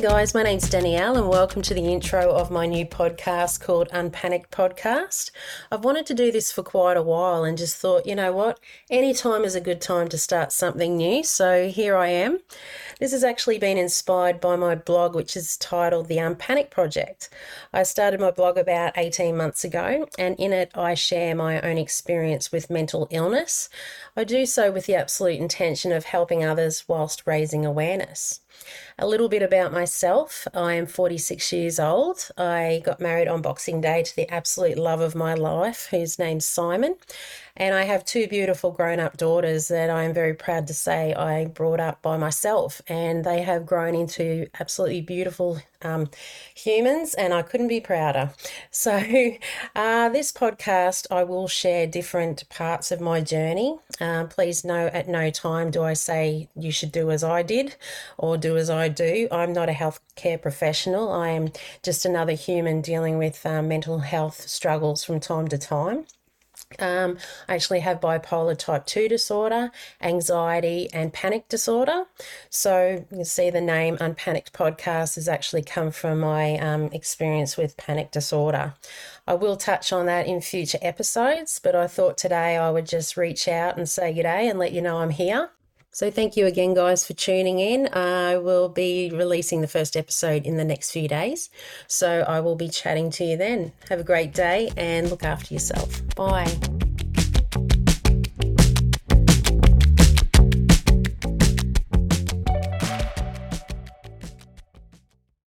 guys, my name's Danielle, and welcome to the intro of my new podcast called UnPanic'd Podcast. I've wanted to do this for quite a while and just thought, you know what, any time is a good time to start something new, so here I am. This has actually been inspired by my blog, which is titled The Unpanic Project. I started my blog about 18 months ago, and in it, I share my own experience with mental illness. I do so with the absolute intention of helping others whilst raising awareness. A little bit about myself I am 46 years old. I got married on Boxing Day to the absolute love of my life, whose name's Simon. And I have two beautiful grown up daughters that I am very proud to say I brought up by myself. And they have grown into absolutely beautiful um, humans, and I couldn't be prouder. So, uh, this podcast, I will share different parts of my journey. Uh, please know at no time do I say you should do as I did or do as I do. I'm not a healthcare professional, I am just another human dealing with uh, mental health struggles from time to time. Um, I actually have bipolar type 2 disorder, anxiety, and panic disorder. So you can see the name UnPanic'd Podcast has actually come from my um, experience with panic disorder. I will touch on that in future episodes, but I thought today I would just reach out and say good day and let you know I'm here. So, thank you again, guys, for tuning in. I will be releasing the first episode in the next few days. So, I will be chatting to you then. Have a great day and look after yourself. Bye.